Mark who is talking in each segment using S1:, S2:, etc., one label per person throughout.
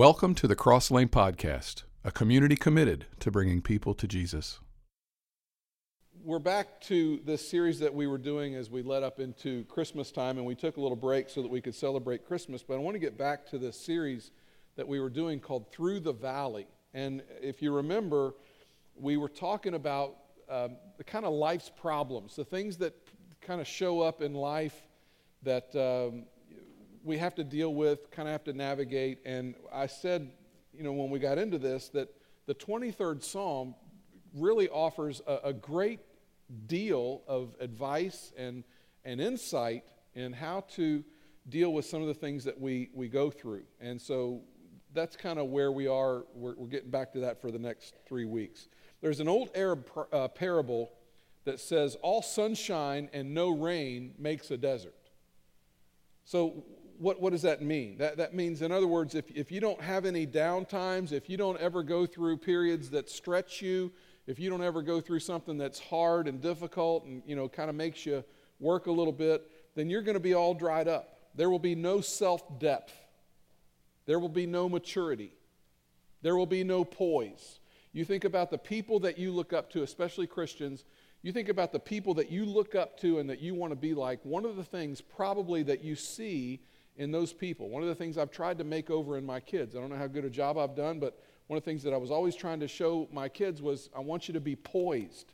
S1: Welcome to the Cross Lane Podcast, a community committed to bringing people to Jesus.
S2: We're back to this series that we were doing as we led up into Christmas time, and we took a little break so that we could celebrate Christmas. But I want to get back to this series that we were doing called Through the Valley. And if you remember, we were talking about um, the kind of life's problems, the things that kind of show up in life that um, we have to deal with, kind of have to navigate. And I said, you know, when we got into this, that the 23rd Psalm really offers a, a great deal of advice and, and insight in how to deal with some of the things that we, we go through. And so that's kind of where we are. We're, we're, getting back to that for the next three weeks. There's an old Arab par- uh, parable that says, All sunshine and no rain makes a desert. So, what, what does that mean? That, that means, in other words, if, if you don't have any downtimes, if you don't ever go through periods that stretch you, if you don't ever go through something that's hard and difficult and, you know, kind of makes you work a little bit, then you're going to be all dried up. There will be no self depth. There will be no maturity. There will be no poise. You think about the people that you look up to, especially Christians, you think about the people that you look up to and that you want to be like, one of the things probably that you see in those people. One of the things I've tried to make over in my kids, I don't know how good a job I've done, but one of the things that I was always trying to show my kids was I want you to be poised.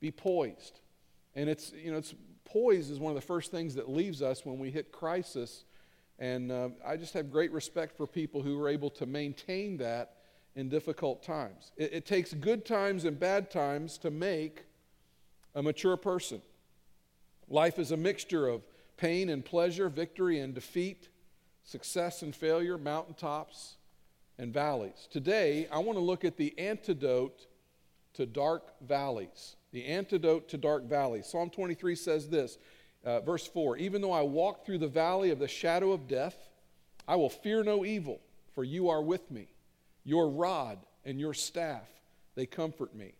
S2: Be poised. And it's, you know, it's poise is one of the first things that leaves us when we hit crisis. And uh, I just have great respect for people who are able to maintain that in difficult times. It, it takes good times and bad times to make a mature person. Life is a mixture of pain and pleasure, victory and defeat, success and failure, mountaintops and valleys. Today, I want to look at the antidote to dark valleys. The antidote to dark valleys. Psalm 23 says this, uh, verse 4 Even though I walk through the valley of the shadow of death, I will fear no evil, for you are with me. Your rod and your staff, they comfort me.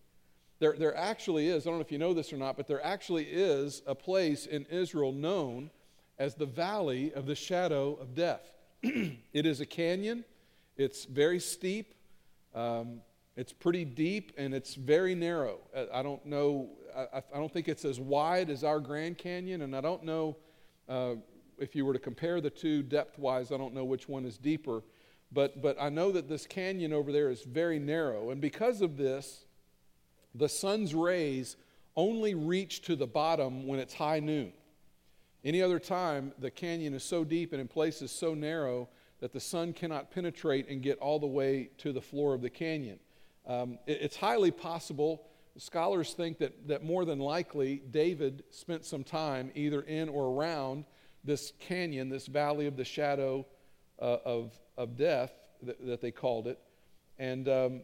S2: There, there actually is, I don't know if you know this or not, but there actually is a place in Israel known as the valley of the shadow of death. it is a canyon, it's very steep, um, it's pretty deep, and it's very narrow. I don't know, I, I, don't think it's as wide as our Grand Canyon, and I don't know uh, if you were to compare the two depth wise, I don't know which one is deeper. But, but I know that this canyon over there is very narrow. And because of this, the sun's rays only reach to the bottom when it's high noon. Any other time, the canyon is so deep and in places so narrow that the sun cannot penetrate and get all the way to the floor of the canyon. Um, it, it's highly possible, scholars think that, that more than likely David spent some time either in or around this canyon, this valley of the shadow uh, of, of death that, that, they called it. And um,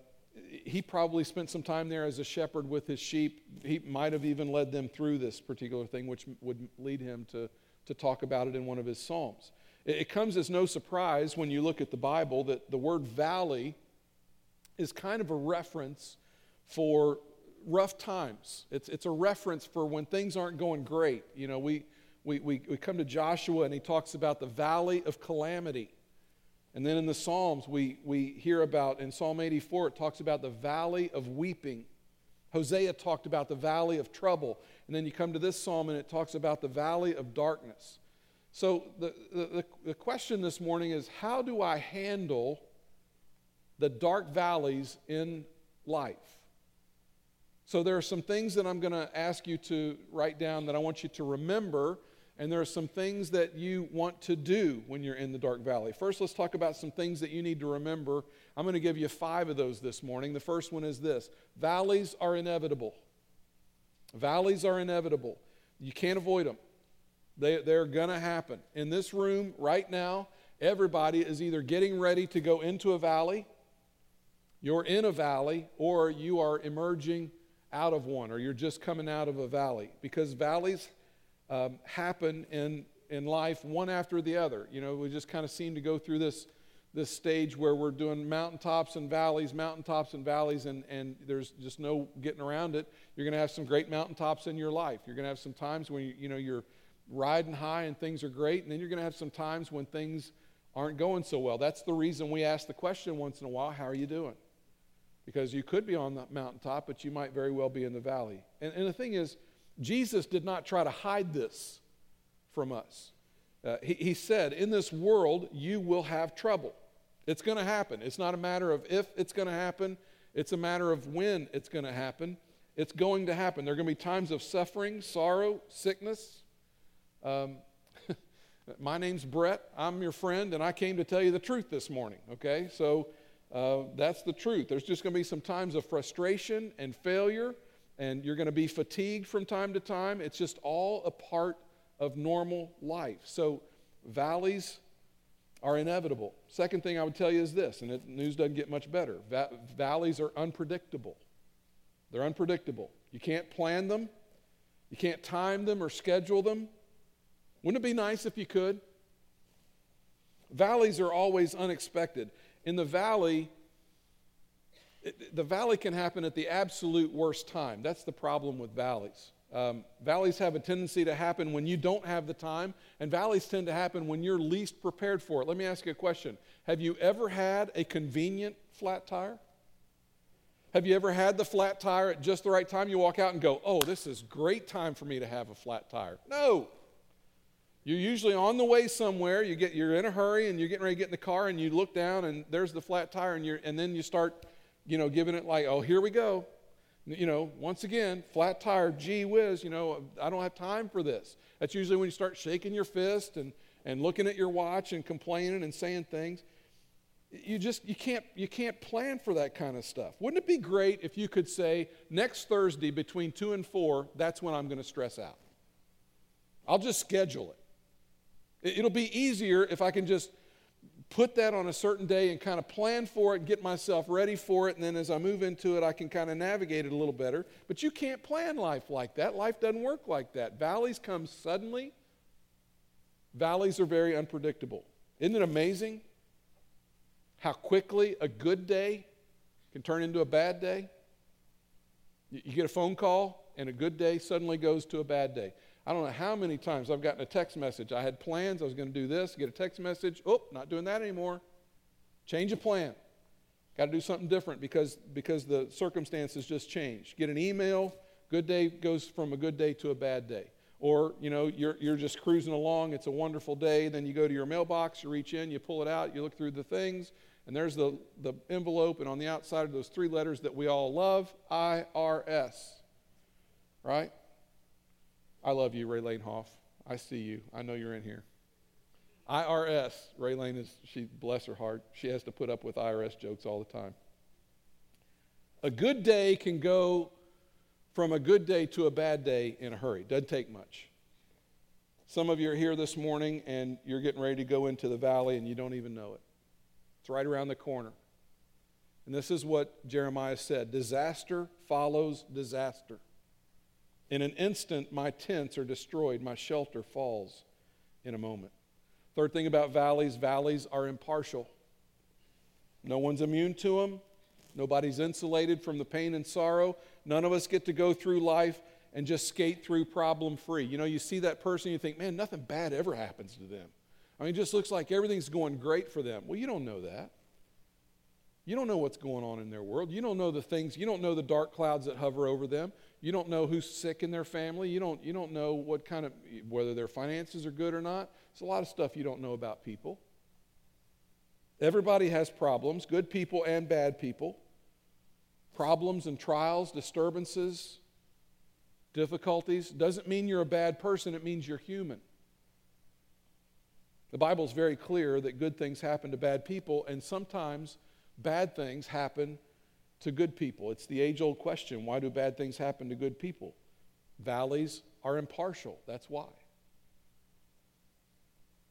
S2: he probably spent some time there as a shepherd with his sheep. He might have even led them through this particular thing, which would lead him to, to talk about it in one of his Psalms. It, it comes as no surprise when you look at the Bible that the word valley is kind of a reference for rough times. It's, it's a reference for when things aren't going great. You know, we, we, we, we come to Joshua and he talks about the valley of calamity. And then in the Psalms, we, we hear about, in Psalm 84, it talks about the valley of weeping. Hosea talked about the valley of trouble. And then you come to this psalm and it talks about the valley of darkness. So the, the, the question this morning is how do I handle the dark valleys in life? So there are some things that I'm going to ask you to write down that I want you to remember and there are some things that you want to do when you're in the dark valley. First, let's talk about some things that you need to remember. I'm going to give you five of those this morning. The first one is this valleys are inevitable. Valleys are inevitable. You can't avoid them, they, they're going to happen. In this room right now, everybody is either getting ready to go into a valley, you're in a valley, or you are emerging out of one, or you're just coming out of a valley. Because valleys um, happen in, in life one after the other. You know, we just kind of seem to go through this, this stage where we're doing mountaintops and valleys, mountaintops and valleys, and, and there's just no getting around it. You're going to have some great mountaintops in your life. You're going to have some times when you, you know, you're riding high and things are great, and then you're going to have some times when things aren't going so well. That's the reason we ask the question once in a while how are you doing? Because you could be on the mountaintop, but you might very well be in the valley. And, and the thing is, Jesus did not try to hide this from us. Uh, he, he said, In this world, you will have trouble. It's going to happen. It's not a matter of if it's going to happen, it's a matter of when it's going to happen. It's going to happen. There are going to be times of suffering, sorrow, sickness. Um, my name's Brett. I'm your friend, and I came to tell you the truth this morning, okay? So uh, that's the truth. There's just going to be some times of frustration and failure, and you're going to be fatigued from time to time. It's just all a part of normal life. So valleys are inevitable. Second thing I would tell you is this, and it, news doesn't get much better Va- valleys are unpredictable. They're unpredictable. You can't plan them, you can't time them or schedule them. Wouldn't it be nice if you could? Valleys are always unexpected. In the valley, the valley can happen at the absolute worst time. That's the problem with valleys. Um, valleys have a tendency to happen when you don't have the time, and valleys tend to happen when you're least prepared for it. Let me ask you a question Have you ever had a convenient flat tire? Have you ever had the flat tire at just the right time? You walk out and go, oh, this is great time for me to have a flat tire. No. You're usually on the way somewhere. You get, you're in a hurry and you're getting ready to get in the car and you look down and there's the flat tire and, you're, and then you start, you know, giving it like, oh, here we go. You know, once again, flat tire, gee whiz, you know, I don't have time for this. That's usually when you start shaking your fist and, and looking at your watch and complaining and saying things you just you can't you can't plan for that kind of stuff wouldn't it be great if you could say next thursday between 2 and 4 that's when i'm going to stress out i'll just schedule it it'll be easier if i can just put that on a certain day and kind of plan for it and get myself ready for it and then as i move into it i can kind of navigate it a little better. But you can't plan life like that. Life doesn't work like that. Valleys come suddenly. Valleys are very unpredictable. Isn't it amazing how quickly a good day can turn into a bad day. You get a phone call, and a good day suddenly goes to a bad day. I don't know how many times I've gotten a text message. I had plans, I was going to do this, get a text message. Oh, not doing that anymore. Change of plan. Got to do something different because, because the circumstances just changed. Get an email, good day goes from a good day to a bad day. Or, you know, you're, you're just cruising along, it's a wonderful day, then you go to your mailbox, you reach in, you pull it out, you look through the things, and there's the, the envelope, and on the outside are those three letters that we all love IRS. Right? I love you, Ray Lane Hoff. I see you. I know you're in here. IRS. Ray Lane is, she, bless her heart, she has to put up with IRS jokes all the time. A good day can go from a good day to a bad day in a hurry. Doesn't take much. Some of you are here this morning and you're getting ready to go into the valley and you don't even know it. It's right around the corner. And this is what Jeremiah said disaster follows disaster. In an instant, my tents are destroyed, my shelter falls in a moment. Third thing about valleys valleys are impartial. No one's immune to them, nobody's insulated from the pain and sorrow. None of us get to go through life and just skate through problem free. You know, you see that person, you think, man, nothing bad ever happens to them. I mean, it just looks like everything's going great for them. Well, you don't know that. You don't know what's going on in their world. You don't know the things, you don't know the dark clouds that hover over them. You don't know who's sick in their family. You don't, you don't know what kind of, whether their finances are good or not. It's a lot of stuff you don't know about people. Everybody has problems, good people and bad people. Problems and trials, disturbances, difficulties. Doesn't mean you're a bad person, it means you're human. The Bible is very clear that good things happen to bad people, and sometimes bad things happen to good people. It's the age old question why do bad things happen to good people? Valleys are impartial. That's why.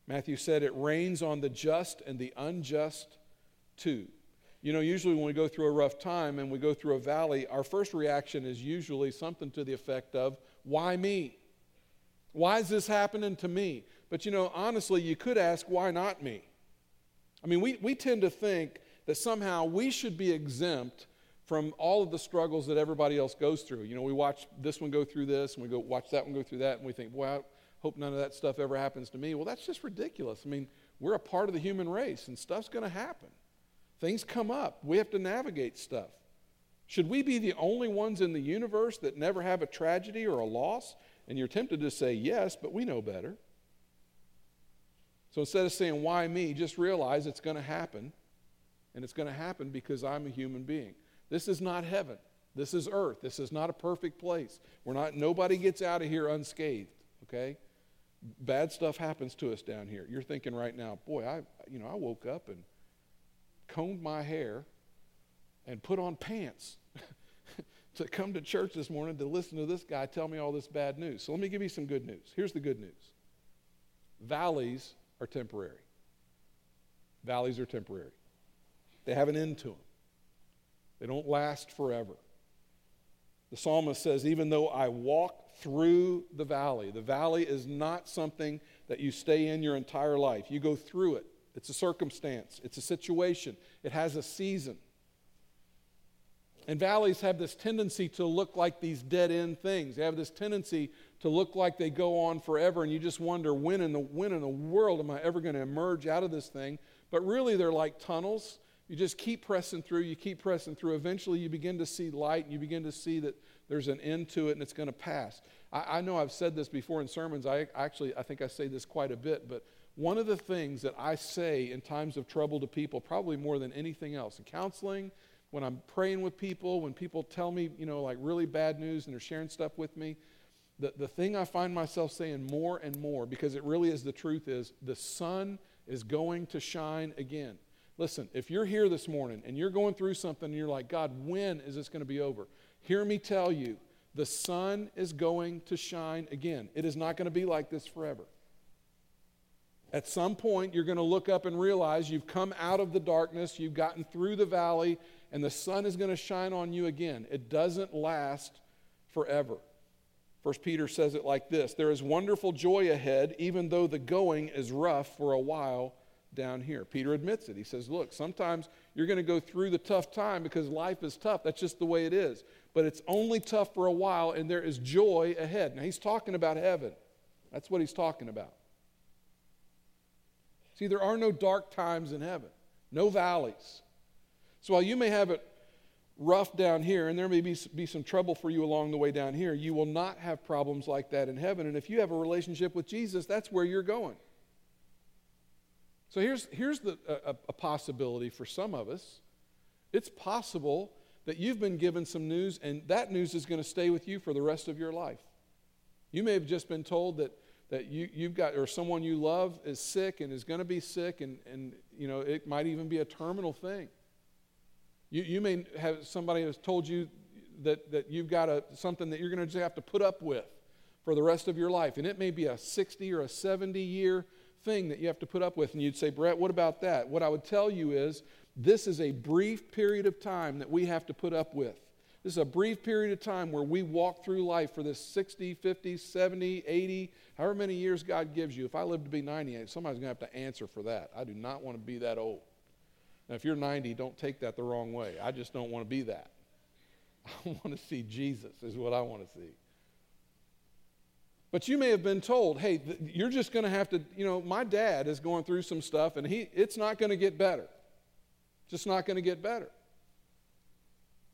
S2: Matthew said it rains on the just and the unjust too. You know, usually when we go through a rough time and we go through a valley, our first reaction is usually something to the effect of, Why me? Why is this happening to me? But you know, honestly, you could ask, why not me? I mean, we, we tend to think that somehow we should be exempt from all of the struggles that everybody else goes through. You know, we watch this one go through this, and we go watch that one go through that, and we think, well, I hope none of that stuff ever happens to me. Well, that's just ridiculous. I mean, We're a part of the human race, and stuff's going to happen. Things come up. We have to navigate stuff. Should we be the only ones in the universe that never have a tragedy or a loss? And you're tempted to say yes, but we know better. So instead of saying, why me, just realize it's going to happen. And it's going to happen because I'm a human being. This is not heaven. This is earth. This is not a perfect place. We're not, nobody gets out of here unscathed, okay? Bad stuff happens to us down here. You're thinking right now, boy, I, you know, I woke up and combed my hair and put on pants to come to church this morning to listen to this guy tell me all this bad news. So let me give you some good news. Here's the good news valleys are temporary. Valleys are temporary, they have an end to them, they don't last forever. The psalmist says, Even though I walk through the valley, the valley is not something that you stay in your entire life. You go through it. It's a circumstance, it's a situation, it has a season. And valleys have this tendency to look like these dead end things. They have this tendency to look like they go on forever, and you just wonder when in the, when in the world am I ever going to emerge out of this thing? But really, they're like tunnels. You just keep pressing through, you keep pressing through. Eventually, you begin to see light, and you begin to see that there's an end to it, and it's going to pass. I, I know I've said this before in sermons. I actually, I think I say this quite a bit, but one of the things that I say in times of trouble to people, probably more than anything else, in counseling, when I'm praying with people, when people tell me, you know, like really bad news and they're sharing stuff with me, the, the thing I find myself saying more and more, because it really is the truth, is the sun is going to shine again. Listen, if you're here this morning and you're going through something and you're like, God, when is this going to be over? Hear me tell you, the sun is going to shine again. It is not going to be like this forever. At some point, you're going to look up and realize you've come out of the darkness, you've gotten through the valley, and the sun is going to shine on you again. It doesn't last forever. First Peter says it like this There is wonderful joy ahead, even though the going is rough for a while down here. Peter admits it. He says, Look, sometimes you're going to go through the tough time because life is tough. That's just the way it is. But it's only tough for a while, and there is joy ahead. Now, he's talking about heaven. That's what he's talking about. See, there are no dark times in heaven, no valleys. So while you may have it rough down here, and there may be, be some trouble for you along the way down here, you will not have problems like that in heaven. And if you have a relationship with Jesus, that's where you're going. So here's, here's the, a, a possibility for some of us. It's possible that you've been given some news, and that news is going to stay with you for the rest of your life. You may have just been told that, that you, you've got, or someone you love is sick and is going to be sick, and, and you know, it might even be a terminal thing. You, you may have somebody has told you that, that you've got a, something that you're going to just have to put up with for the rest of your life. And it may be a 60 or a 70 year thing that you have to put up with. And you'd say, Brett, what about that? What I would tell you is this is a brief period of time that we have to put up with. This is a brief period of time where we walk through life for this 60, 50, 70, 80, however many years God gives you. If I live to be 98, somebody's going to have to answer for that. I do not want to be that old. Now, if you're 90, don't take that the wrong way. I just don't want to be that. I want to see Jesus, is what I want to see. But you may have been told, hey, th- you're just going to have to, you know, my dad is going through some stuff and he, it's not going to get better. Just not going to get better.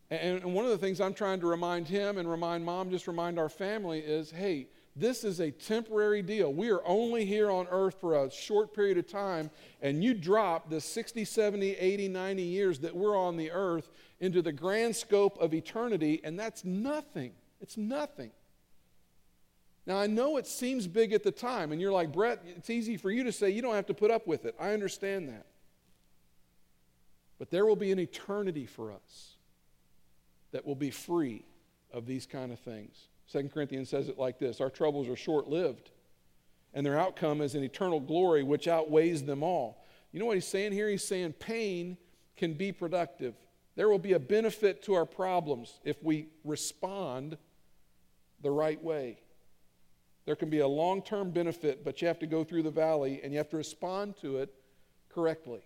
S2: And, and one of the things I'm trying to remind him and remind mom, just remind our family is, hey, this is a temporary deal. We are only here on earth for a short period of time, and you drop the 60, 70, 80, 90 years that we're on the earth into the grand scope of eternity, and that's nothing. It's nothing. Now, I know it seems big at the time, and you're like, Brett, it's easy for you to say you don't have to put up with it. I understand that. But there will be an eternity for us that will be free of these kind of things. Second Corinthians says it like this Our troubles are short lived, and their outcome is an eternal glory which outweighs them all. You know what he's saying here? He's saying pain can be productive. There will be a benefit to our problems if we respond the right way. There can be a long term benefit, but you have to go through the valley and you have to respond to it correctly.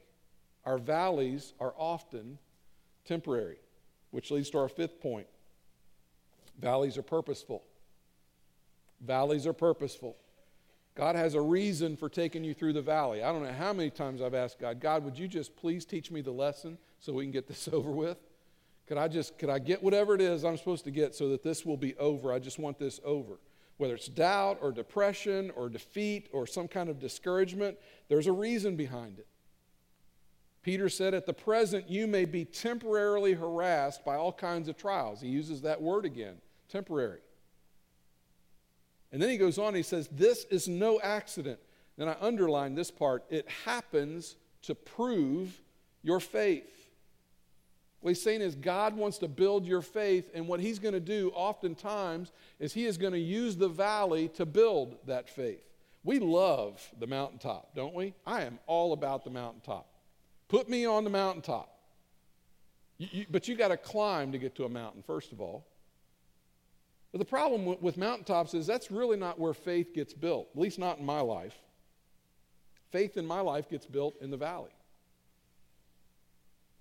S2: Our valleys are often temporary, which leads to our fifth point Valleys are purposeful. Valleys are purposeful. God has a reason for taking you through the valley. I don't know how many times I've asked God, God, would you just please teach me the lesson so we can get this over with? Could I just, could I get whatever it is I'm supposed to get so that this will be over? I just want this over. Whether it's doubt or depression or defeat or some kind of discouragement, there's a reason behind it. Peter said, At the present, you may be temporarily harassed by all kinds of trials. He uses that word again temporary. And then he goes on, he says, This is no accident. Then I underline this part it happens to prove your faith. What he's saying is, God wants to build your faith, and what he's going to do oftentimes is he is going to use the valley to build that faith. We love the mountaintop, don't we? I am all about the mountaintop. Put me on the mountaintop. You, you, but you got to climb to get to a mountain, first of all. But the problem with, with mountaintops is that's really not where faith gets built, at least not in my life. Faith in my life gets built in the valley.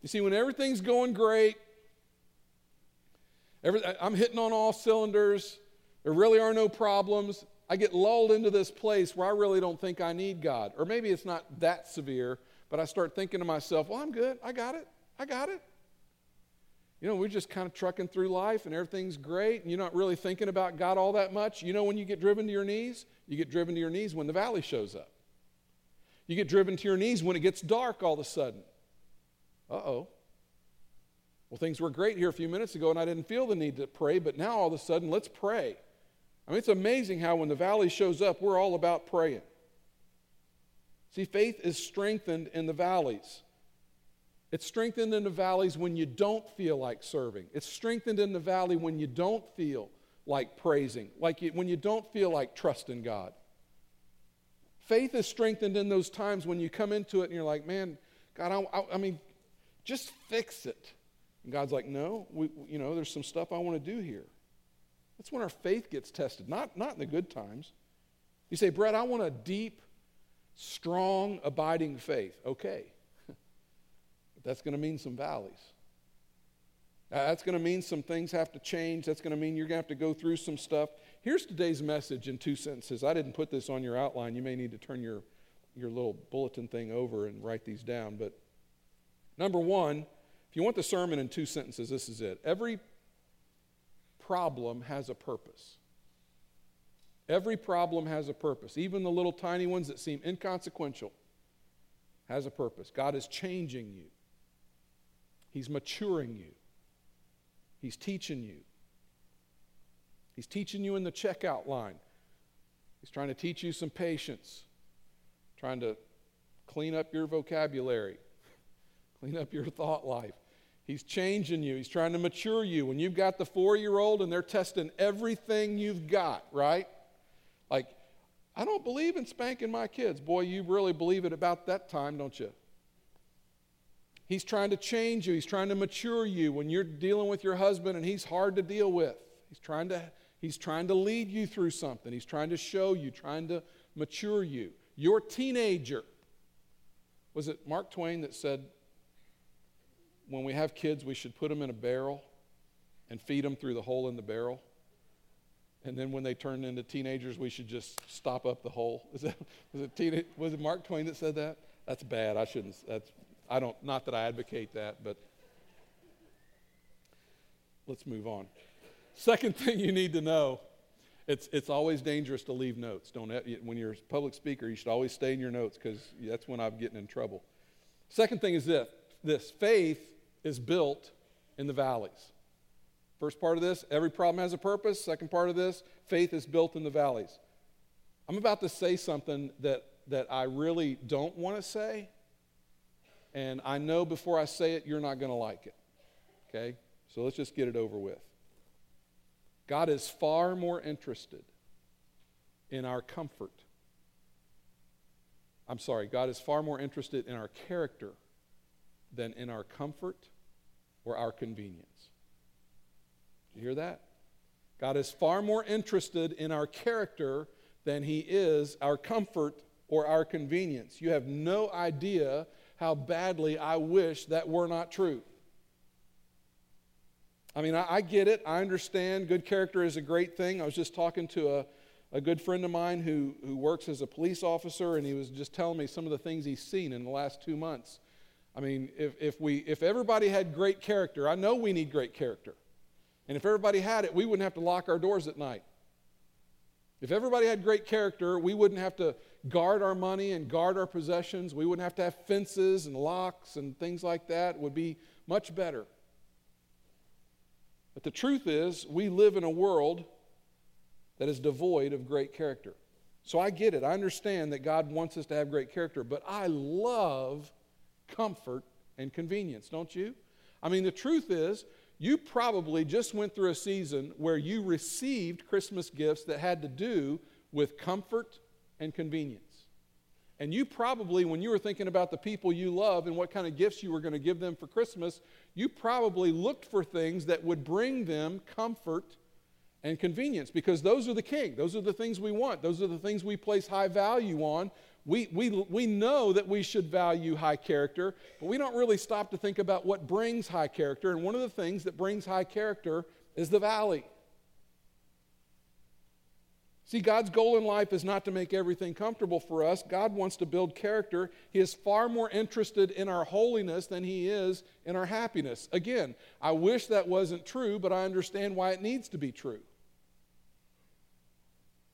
S2: You see, when everything's going great, every, I'm hitting on all cylinders, there really are no problems, I get lulled into this place where I really don't think I need God. Or maybe it's not that severe, but I start thinking to myself, well, I'm good. I got it. I got it. You know, we're just kind of trucking through life and everything's great, and you're not really thinking about God all that much. You know, when you get driven to your knees, you get driven to your knees when the valley shows up. You get driven to your knees when it gets dark all of a sudden. Uh oh. Well, things were great here a few minutes ago, and I didn't feel the need to pray, but now all of a sudden, let's pray. I mean, it's amazing how when the valley shows up, we're all about praying. See, faith is strengthened in the valleys. It's strengthened in the valleys when you don't feel like serving. It's strengthened in the valley when you don't feel like praising, like you, when you don't feel like trusting God. Faith is strengthened in those times when you come into it and you're like, man, God, I, I, I mean, just fix it. And God's like, no, we, you know, there's some stuff I want to do here. That's when our faith gets tested, not, not in the good times. You say, Brett, I want a deep, strong, abiding faith. Okay. That's going to mean some valleys. That's going to mean some things have to change. That's going to mean you're going to have to go through some stuff. Here's today's message in two sentences. I didn't put this on your outline. You may need to turn your, your little bulletin thing over and write these down. But number one, if you want the sermon in two sentences, this is it. Every problem has a purpose. Every problem has a purpose, even the little tiny ones that seem inconsequential has a purpose. God is changing you. He's maturing you. He's teaching you. He's teaching you in the checkout line. He's trying to teach you some patience, trying to clean up your vocabulary, clean up your thought life. He's changing you. He's trying to mature you. When you've got the four year old and they're testing everything you've got, right? Like, I don't believe in spanking my kids. Boy, you really believe it about that time, don't you? He's trying to change you. He's trying to mature you when you're dealing with your husband and he's hard to deal with. He's trying to, he's trying to lead you through something. He's trying to show you, trying to mature you. Your teenager. Was it Mark Twain that said, when we have kids, we should put them in a barrel and feed them through the hole in the barrel? And then when they turn into teenagers, we should just stop up the hole. Is that, was, it teen, was it Mark Twain that said that? That's bad. I shouldn't. That's I don't, not that I advocate that, but let's move on. Second thing you need to know it's, it's always dangerous to leave notes. Don't, uh, when you're a public speaker, you should always stay in your notes because that's when I'm getting in trouble. Second thing is this, this faith is built in the valleys. First part of this, every problem has a purpose. Second part of this, faith is built in the valleys. I'm about to say something that, that I really don't want to say, and I know before I say it, you're not going to like it. Okay? So let's just get it over with. God is far more interested in our comfort. I'm sorry, God is far more interested in our character than in our comfort or our convenience. You hear that? God is far more interested in our character than he is our comfort or our convenience. You have no idea how badly I wish that were not true. I mean, I, I, get it. I understand good character is a great thing. I was just talking to a, a good friend of mine who, who works as a police officer, and he was just telling me some of the things he's seen in the last two months. I mean, if, if, we, if everybody had great character, I know we need great character. And if everybody had it, we wouldn't have to lock our doors at night. If everybody had great character, we wouldn't have to guard our money and guard our possessions. We wouldn't have to have fences and locks and things like that. It would be much better. But the truth is, we live in a world that is devoid of great character. So I get it. I understand that God wants us to have great character, but I love comfort and convenience, don't you? I mean, the truth is, you probably just went through a season where you received Christmas gifts that had to do with comfort and convenience. And you probably, when you were thinking about the people you love and what kind of gifts you were going to give them for Christmas, you probably looked for things that would bring them comfort and convenience because those are the king. Those are the things we want. Those are the things we place high value on. We, we, we know that we should value high character, but we don't really stop to think about what brings high character. And one of the things that brings high character is the valley. See, God's goal in life is not to make everything comfortable for us. God wants to build character. He is far more interested in our holiness than He is in our happiness. Again, I wish that wasn't true, but I understand why it needs to be true.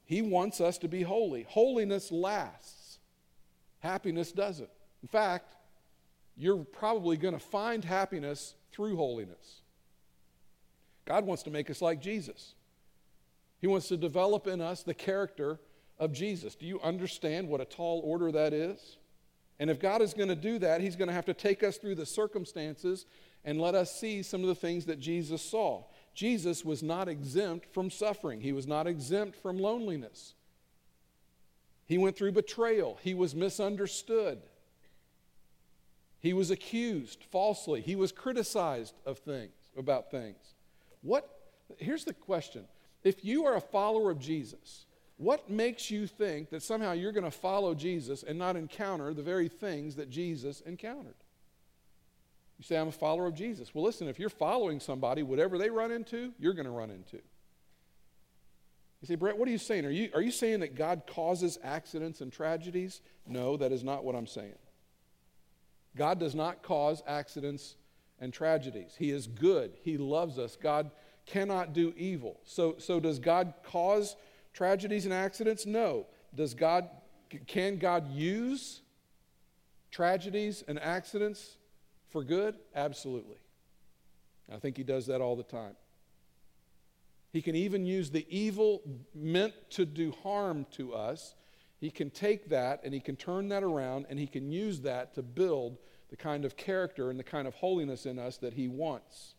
S2: He wants us to be holy. Holiness lasts, happiness doesn't. In fact, you're probably going to find happiness through holiness. God wants to make us like Jesus. He wants to develop in us the character of Jesus. Do you understand what a tall order that is? And if God is going to do that, He's going to have to take us through the circumstances and let us see some of the things that Jesus saw. Jesus was not exempt from suffering, He was not exempt from loneliness. He went through betrayal, He was misunderstood. He was accused falsely. He was criticized of things, about things. What, here's the question if you are a follower of Jesus, what makes you think that somehow you're going to follow Jesus and not encounter the very things that Jesus encountered? You say, I'm a follower of Jesus. Well, listen, if you're following somebody, whatever they run into, you're going to run into. You say, Brett, what are you saying? Are you, are you saying that God causes accidents and tragedies? No, that is not what I'm saying. God does not cause accidents and tragedies. He is good. He loves us. God cannot do evil. So, so does God cause tragedies and accidents? No. Does God, can God use tragedies and accidents for good? Absolutely. I think He does that all the time. He can even use the evil meant to do harm to us. He can take that and he can turn that around and he can use that to build the kind of character and the kind of holiness in us that he wants.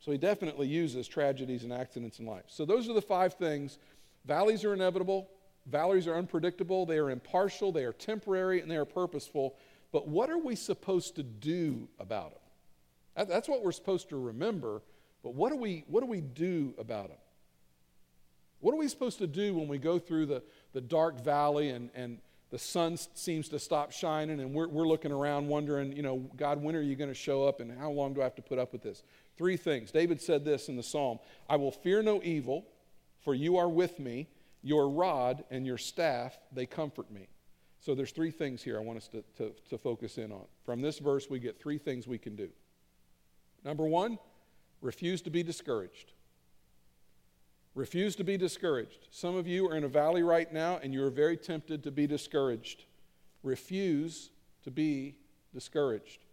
S2: So he definitely uses tragedies and accidents in life. So those are the five things. Valleys are inevitable, valleys are unpredictable, they are impartial, they are temporary, and they are purposeful. But what are we supposed to do about them? That's what we're supposed to remember, but what do we, what do, we do about them? What are we supposed to do when we go through the, the dark valley and, and the sun seems to stop shining and we're, we're looking around wondering, you know, God, when are you going to show up and how long do I have to put up with this? Three things. David said this in the psalm I will fear no evil, for you are with me. Your rod and your staff, they comfort me. So there's three things here I want us to, to, to focus in on. From this verse, we get three things we can do. Number one, refuse to be discouraged. Refuse to be discouraged. Some of you are in a valley right now and you're very tempted to be discouraged. Refuse to be discouraged.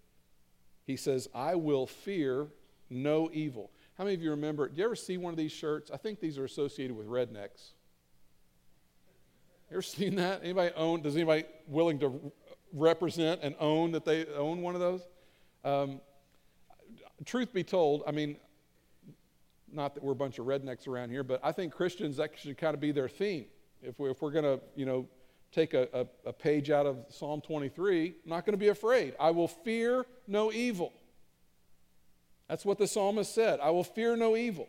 S2: He says, I will fear no evil. How many of you remember? Do you ever see one of these shirts? I think these are associated with rednecks. You Ever seen that? Anybody own? Does anybody willing to represent and own that they own one of those? Um, truth be told, I mean, not that we're a bunch of rednecks around here, but I think Christians that should kind of be their theme. If, we, if we're going to, you know, take a, a, a page out of Psalm 23, I'm not going to be afraid. I will fear no evil. That's what the psalmist said I will fear no evil.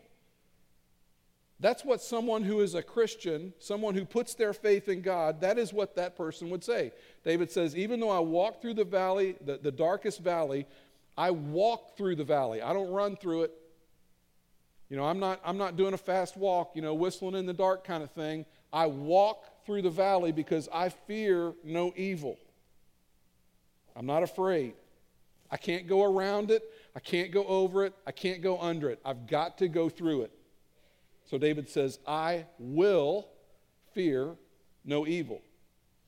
S2: That's what someone who is a Christian, someone who puts their faith in God, that is what that person would say. David says, Even though I walk through the valley, the, the darkest valley, I walk through the valley. I don't run through it. You know, I'm not, I'm not doing a fast walk, you know, whistling in the dark kind of thing. I walk through the valley because I fear no evil. I'm not afraid. I can't go around it. I can't go over it. I can't go under it. I've got to go through it. So David says, I will fear no evil.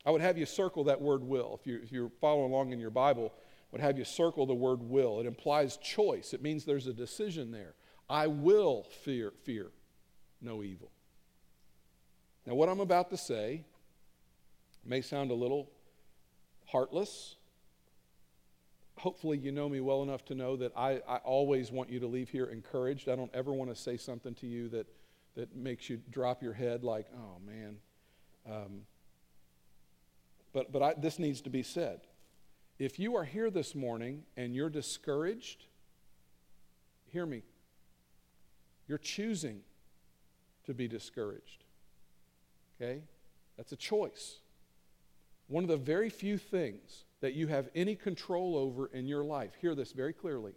S2: I would have you circle that word will. If, you, if you're following along in your Bible, would have you circle the word will. It implies choice, it means there's a decision there. I will fear, fear no evil. Now, what I'm about to say may sound a little heartless. Hopefully, you know me well enough to know that I, I always want you to leave here encouraged. I don't ever want to say something to you that, that makes you drop your head like, oh man. Um, but but I, this needs to be said. If you are here this morning and you're discouraged, hear me. You're choosing to be discouraged. Okay? That's a choice. One of the very few things that you have any control over in your life, hear this very clearly.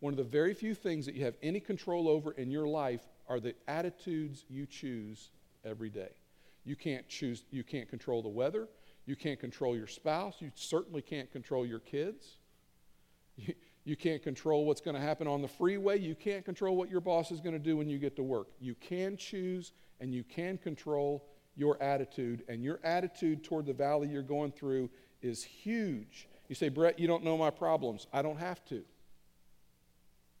S2: One of the very few things that you have any control over in your life are the attitudes you choose every day. You can't choose, you can't control the weather. You can't control your spouse. You certainly can't control your kids. You, you can't control what's going to happen on the freeway. You can't control what your boss is going to do when you get to work. You can choose and you can control your attitude, and your attitude toward the valley you're going through is huge. You say, Brett, you don't know my problems. I don't have to.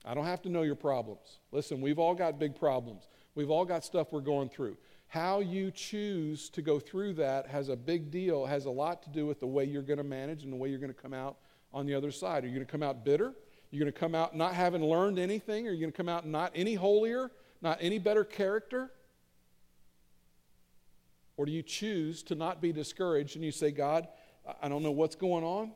S2: I don't have to know your problems. Listen, we've all got big problems. We've all got stuff we're going through. How you choose to go through that has a big deal, has a lot to do with the way you're going to manage and the way you're going to come out on the other side. Are you going to come out bitter? You're going to come out not having learned anything? Are you going to come out not any holier, not any better character? Or do you choose to not be discouraged and you say, God, I don't know what's going on?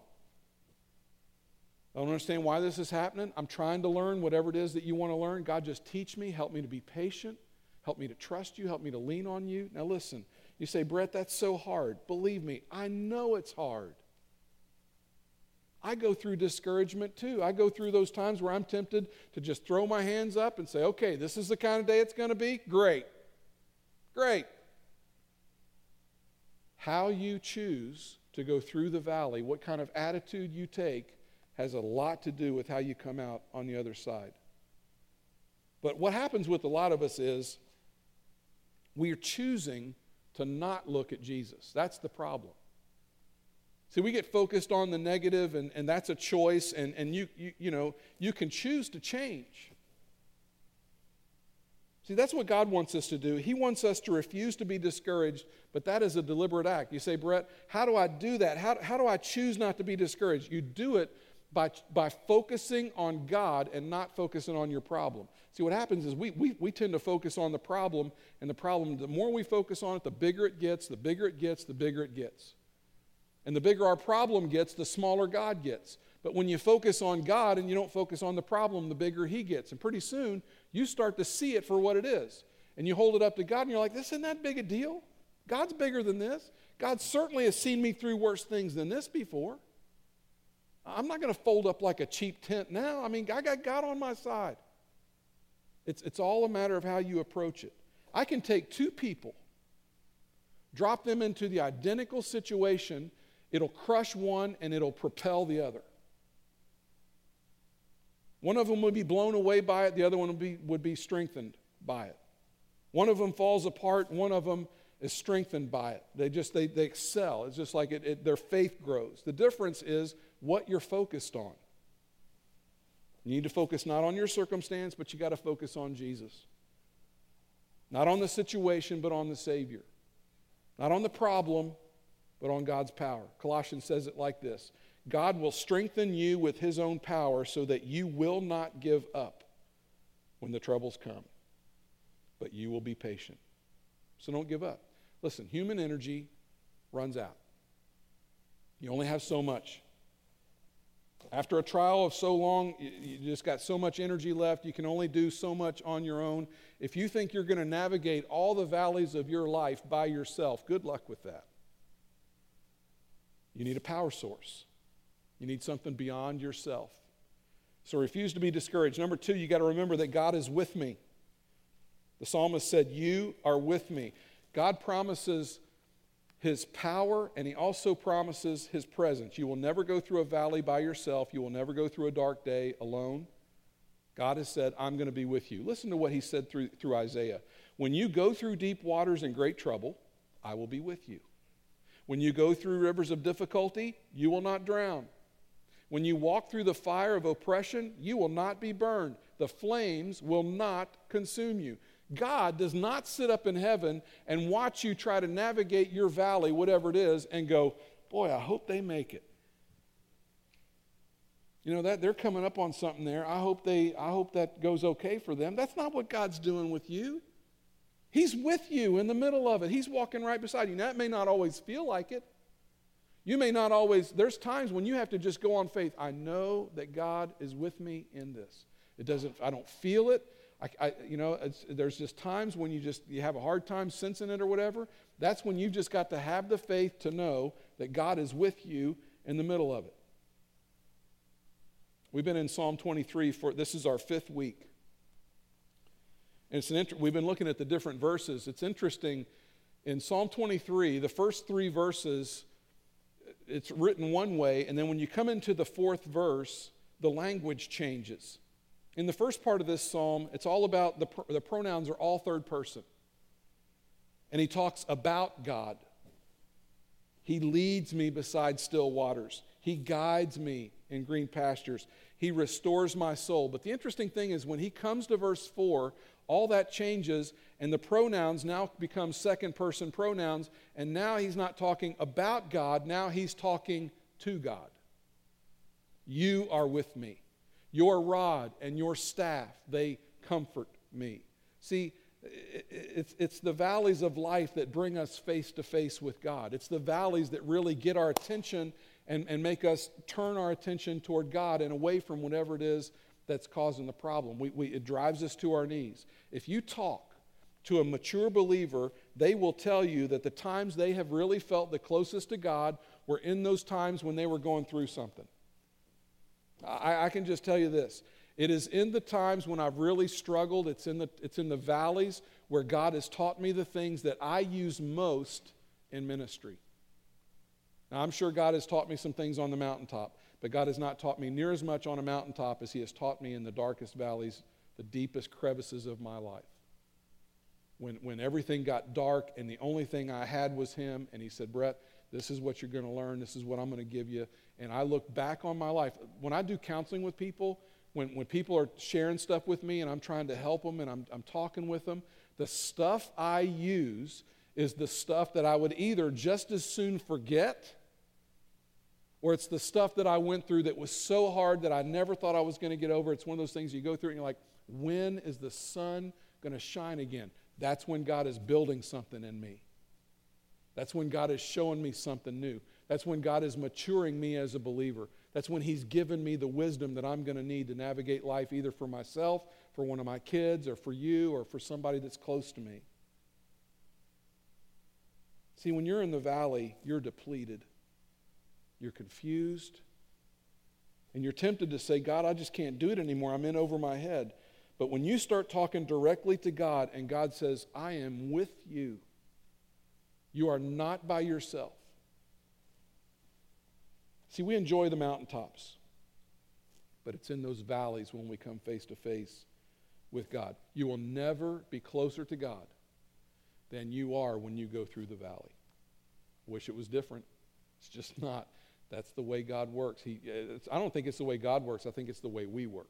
S2: I don't understand why this is happening. I'm trying to learn whatever it is that you want to learn. God, just teach me. Help me to be patient. Help me to trust you. Help me to lean on you. Now, listen, you say, Brett, that's so hard. Believe me, I know it's hard. I go through discouragement too. I go through those times where I'm tempted to just throw my hands up and say, okay, this is the kind of day it's going to be. Great. Great. How you choose to go through the valley, what kind of attitude you take, has a lot to do with how you come out on the other side. But what happens with a lot of us is we are choosing to not look at Jesus. That's the problem. See, we get focused on the negative, and, and that's a choice, and, and you, you, you know, you can choose to change. See, that's what God wants us to do. He wants us to refuse to be discouraged, but that is a deliberate act. You say, Brett, how do I do that? How, how do I choose not to be discouraged? You do it by, by focusing on God and not focusing on your problem. See, what happens is we, we, we tend to focus on the problem, and the problem, the more we focus on it, the bigger it gets, the bigger it gets, the bigger it gets. And the bigger our problem gets, the smaller God gets. But when you focus on God and you don't focus on the problem, the bigger He gets. And pretty soon, you start to see it for what it is. And you hold it up to God, and you're like, this isn't that big a deal. God's bigger than this. God certainly has seen me through worse things than this before. I'm not going to fold up like a cheap tent now. I mean, I got God on my side. It's, it's all a matter of how you approach it. I can take two people, drop them into the identical situation, it'll crush one and it'll propel the other. One of them would be blown away by it, the other one would be, would be strengthened by it. One of them falls apart, one of them is strengthened by it. They just they, they excel. It's just like it, it, their faith grows. The difference is what you're focused on. You need to focus not on your circumstance, but you got to focus on Jesus. Not on the situation, but on the Savior. Not on the problem, but on God's power. Colossians says it like this God will strengthen you with His own power so that you will not give up when the troubles come, but you will be patient. So don't give up. Listen, human energy runs out. You only have so much. After a trial of so long, you just got so much energy left. You can only do so much on your own. If you think you're going to navigate all the valleys of your life by yourself, good luck with that. You need a power source, you need something beyond yourself. So refuse to be discouraged. Number two, you got to remember that God is with me. The psalmist said, You are with me. God promises his power and he also promises his presence. You will never go through a valley by yourself, you will never go through a dark day alone. God has said, I'm going to be with you. Listen to what he said through, through Isaiah. When you go through deep waters and great trouble, I will be with you. When you go through rivers of difficulty, you will not drown. When you walk through the fire of oppression, you will not be burned. The flames will not consume you. God does not sit up in heaven and watch you try to navigate your valley, whatever it is, and go, Boy, I hope they make it. You know that they're coming up on something there. I hope they I hope that goes okay for them. That's not what God's doing with you. He's with you in the middle of it. He's walking right beside you. Now it may not always feel like it. You may not always there's times when you have to just go on faith. I know that God is with me in this. It doesn't I don't feel it. I, I, you know, there's just times when you just you have a hard time sensing it or whatever. That's when you've just got to have the faith to know that God is with you in the middle of it. We've been in Psalm 23 for this is our fifth week. And it's an int- we've been looking at the different verses. It's interesting in Psalm 23, the first three verses, it's written one way, and then when you come into the fourth verse, the language changes. In the first part of this psalm, it's all about the, the pronouns are all third person. And he talks about God. He leads me beside still waters. He guides me in green pastures. He restores my soul. But the interesting thing is, when he comes to verse 4, all that changes, and the pronouns now become second person pronouns. And now he's not talking about God, now he's talking to God. You are with me. Your rod and your staff, they comfort me. See, it's, it's the valleys of life that bring us face to face with God. It's the valleys that really get our attention and, and make us turn our attention toward God and away from whatever it is that's causing the problem. We, we, it drives us to our knees. If you talk to a mature believer, they will tell you that the times they have really felt the closest to God were in those times when they were going through something. I, I, can just tell you this. It is in the times when I've really struggled, it's in, the, it's in the valleys where God has taught me the things that I use most in ministry. Now, I'm sure God has taught me some things on the mountaintop, but God has not taught me near as much on a mountaintop as He has taught me in the darkest valleys, the deepest crevices of my life. When, when everything got dark and the only thing I had was Him, and He said, Brett, this is what you're going to learn, this is what I'm going to give you and I look back on my life. When I do counseling with people, when, when people are sharing stuff with me and I'm trying to help them and I'm, I'm talking with them, the stuff I use is the stuff that I would either just as soon forget or it's the stuff that I went through that was so hard that I never thought I was going to get over. It's one of those things you go through and you're like, when is the sun going to shine again? That's when God is building something in me. That's when God is showing me something new. That's when God is maturing me as a believer. That's when He's given me the wisdom that I'm going to need to navigate life either for myself, for one of my kids, or for you, or for somebody that's close to me. See, when you're in the valley, you're depleted, you're confused, and you're tempted to say, God, I just can't do it anymore. I'm in over my head. But when you start talking directly to God and God says, I am with you, you are not by yourself. See, we enjoy the mountaintops, but it's in those valleys when we come face to face with God. You will never be closer to God than you are when you go through the valley. Wish it was different. It's just not. That's the way God works. He, I don't think it's the way God works. I think it's the way we work.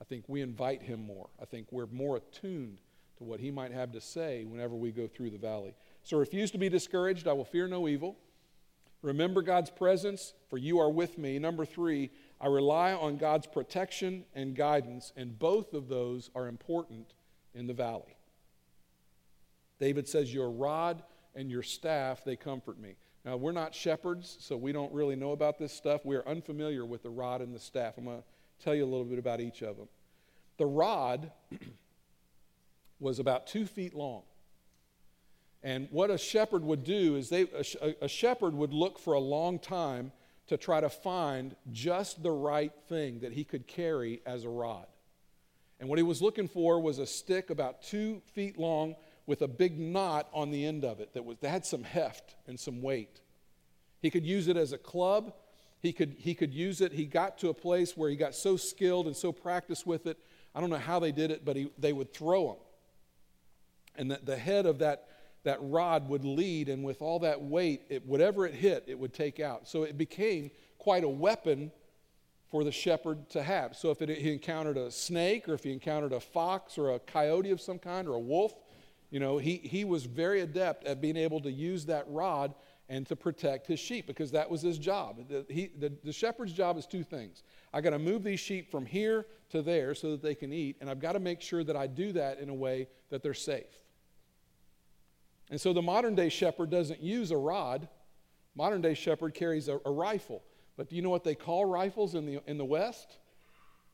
S2: I think we invite Him more. I think we're more attuned to what He might have to say whenever we go through the valley. So refuse to be discouraged. I will fear no evil. Remember God's presence, for you are with me. Number three, I rely on God's protection and guidance, and both of those are important in the valley. David says, Your rod and your staff, they comfort me. Now, we're not shepherds, so we don't really know about this stuff. We are unfamiliar with the rod and the staff. I'm going to tell you a little bit about each of them. The rod was about two feet long. And what a shepherd would do is they, a, a shepherd would look for a long time to try to find just the right thing that he could carry as a rod. And what he was looking for was a stick about two feet long with a big knot on the end of it that, was, that had some heft and some weight. He could use it as a club. He could, he could use it. He got to a place where he got so skilled and so practiced with it. I don't know how they did it, but he, they would throw them. And the, the head of that, that rod would lead, and with all that weight, it, whatever it hit, it would take out. So it became quite a weapon for the shepherd to have. So if it, he encountered a snake, or if he encountered a fox, or a coyote of some kind, or a wolf, you know, he, he was very adept at being able to use that rod and to protect his sheep because that was his job. The, he, the, the shepherd's job is two things. I got to move these sheep from here to there so that they can eat, and I've got to make sure that I do that in a way that they're safe. And so the modern day shepherd doesn't use a rod. Modern day shepherd carries a, a rifle. But do you know what they call rifles in the, in the West?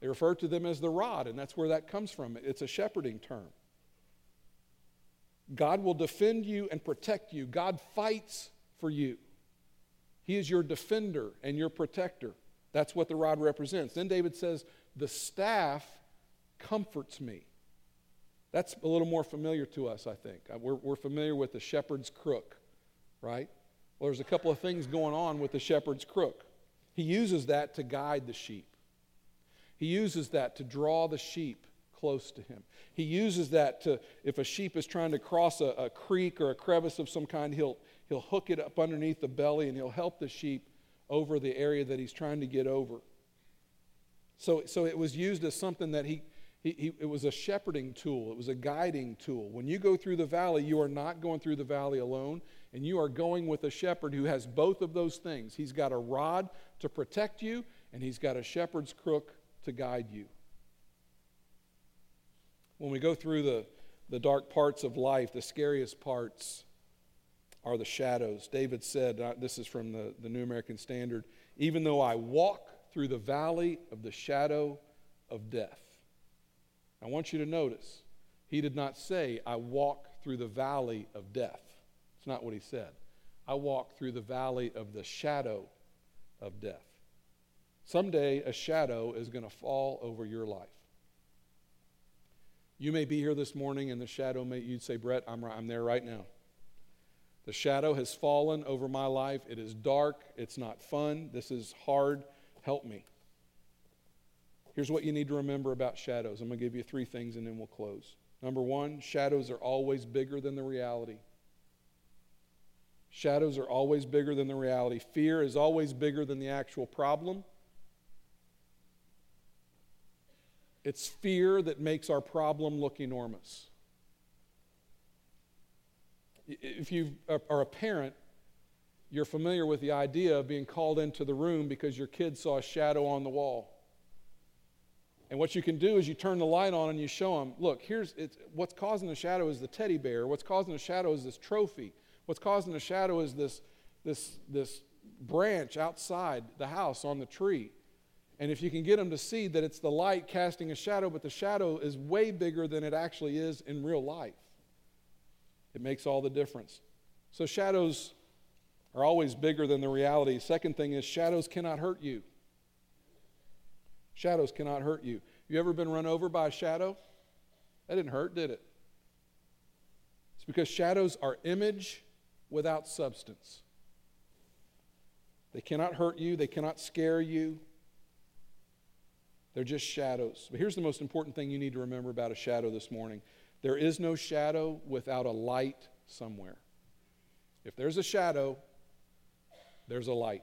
S2: They refer to them as the rod, and that's where that comes from. It's a shepherding term. God will defend you and protect you. God fights for you. He is your defender and your protector. That's what the rod represents. Then David says, The staff comforts me. That's a little more familiar to us, I think. Uh, we're, we're familiar with the shepherd's crook, right? Well, there's a couple of things going on with the shepherd's crook. He uses that to guide the sheep, he uses that to draw the sheep close to him. He uses that to, if a sheep is trying to cross a, a creek or a crevice of some kind, he'll, he'll hook it up underneath the belly and he'll help the sheep over the area that he's trying to get over. So, so it was used as something that he, he, he, it was a shepherding tool, it was a guiding tool. When you go through the valley, you are not going through the valley alone, and you are going with a shepherd who has both of those things. He's got a rod to protect you, and he's got a shepherd's crook to guide you. When we go through the, the dark parts of life, the scariest parts are the shadows. David said, uh, this is from the, the New American Standard, even though I walk through the valley of the shadow of death. I want you to notice, he did not say, I walk through the valley of death. It's not what he said. I walk through the valley of the shadow of death. Someday a shadow is going to fall over your life. You may be here this morning and the shadow may, you'd say, Brett, I'm, I'm there right now. The shadow has fallen over my life. It is dark. It's not fun. This is hard. Help me. Here's what you need to remember about shadows. I'm going to give you three things and then we'll close. Number one, shadows are always bigger than the reality. Shadows are always bigger than the reality. Fear is always bigger than the actual problem. It's fear that makes our problem look enormous. If you are a parent, you're familiar with the idea of being called into the room because your kid saw a shadow on the wall. And what you can do is you turn the light on and you show them, look, here's what's causing the shadow is the teddy bear. What's causing the shadow is this trophy. What's causing the shadow is this, this, this branch outside the house on the tree. And if you can get them to see that it's the light casting a shadow, but the shadow is way bigger than it actually is in real life, it makes all the difference. So shadows are always bigger than the reality. Second thing is, shadows cannot hurt you. Shadows cannot hurt you. You ever been run over by a shadow? That didn't hurt, did it? It's because shadows are image without substance. They cannot hurt you, they cannot scare you. They're just shadows. But here's the most important thing you need to remember about a shadow this morning there is no shadow without a light somewhere. If there's a shadow, there's a light.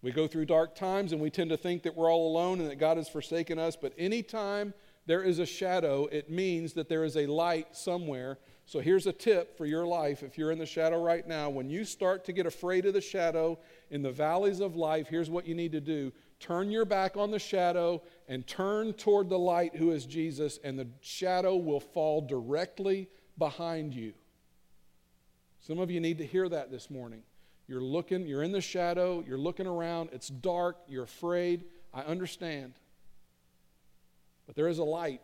S2: We go through dark times and we tend to think that we're all alone and that God has forsaken us, but anytime there is a shadow, it means that there is a light somewhere. So here's a tip for your life if you're in the shadow right now. When you start to get afraid of the shadow in the valleys of life, here's what you need to do turn your back on the shadow and turn toward the light who is Jesus, and the shadow will fall directly behind you. Some of you need to hear that this morning. You're looking, you're in the shadow, you're looking around, it's dark, you're afraid. I understand. But there is a light.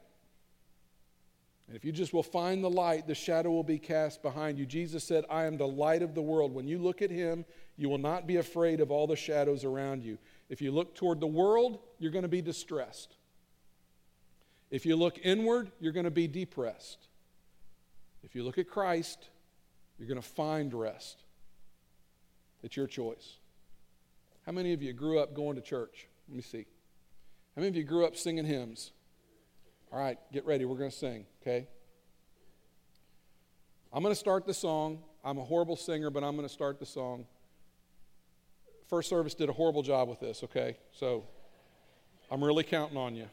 S2: And if you just will find the light, the shadow will be cast behind you. Jesus said, I am the light of the world. When you look at him, you will not be afraid of all the shadows around you. If you look toward the world, you're going to be distressed. If you look inward, you're going to be depressed. If you look at Christ, you're going to find rest. It's your choice. How many of you grew up going to church? Let me see. How many of you grew up singing hymns? All right, get ready. We're going to sing, okay? I'm going to start the song. I'm a horrible singer, but I'm going to start the song. First service did a horrible job with this, okay? So I'm really counting on you.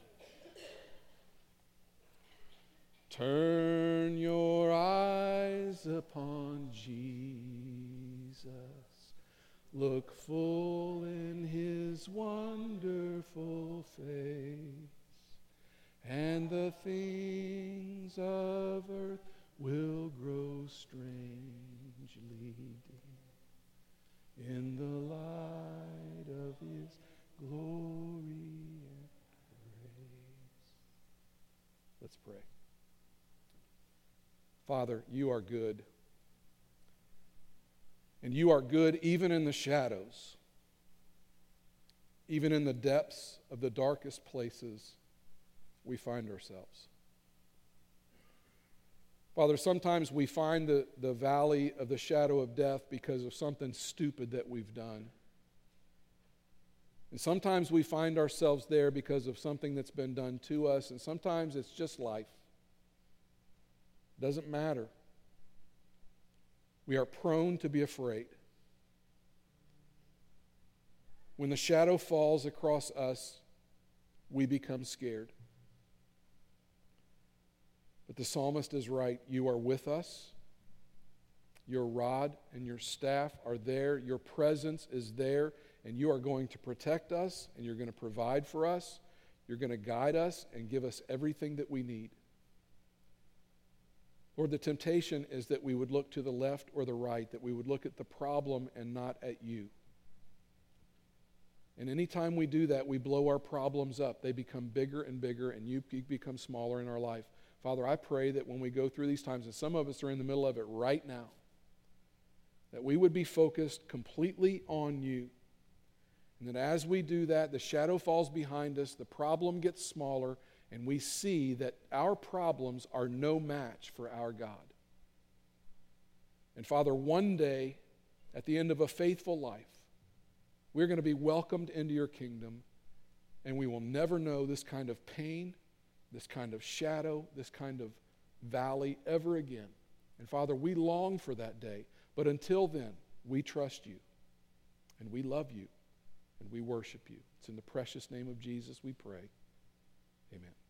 S2: Turn your eyes upon Jesus. Look full in his wonderful face, and the things of earth will grow strangely dim in the light of his glory and grace. Let's pray. Father, you are good. And you are good even in the shadows, even in the depths of the darkest places we find ourselves. Father, sometimes we find the, the valley of the shadow of death because of something stupid that we've done. And sometimes we find ourselves there because of something that's been done to us, and sometimes it's just life. It doesn't matter. We are prone to be afraid. When the shadow falls across us, we become scared. But the psalmist is right. You are with us. Your rod and your staff are there. Your presence is there. And you are going to protect us and you're going to provide for us. You're going to guide us and give us everything that we need. Lord, the temptation is that we would look to the left or the right, that we would look at the problem and not at you. And anytime we do that, we blow our problems up. They become bigger and bigger, and you become smaller in our life. Father, I pray that when we go through these times, and some of us are in the middle of it right now, that we would be focused completely on you. And that as we do that, the shadow falls behind us, the problem gets smaller, and we see that our problems are no match for our God. And Father, one day, at the end of a faithful life, we're going to be welcomed into your kingdom, and we will never know this kind of pain this kind of shadow, this kind of valley ever again. And Father, we long for that day. But until then, we trust you and we love you and we worship you. It's in the precious name of Jesus we pray. Amen.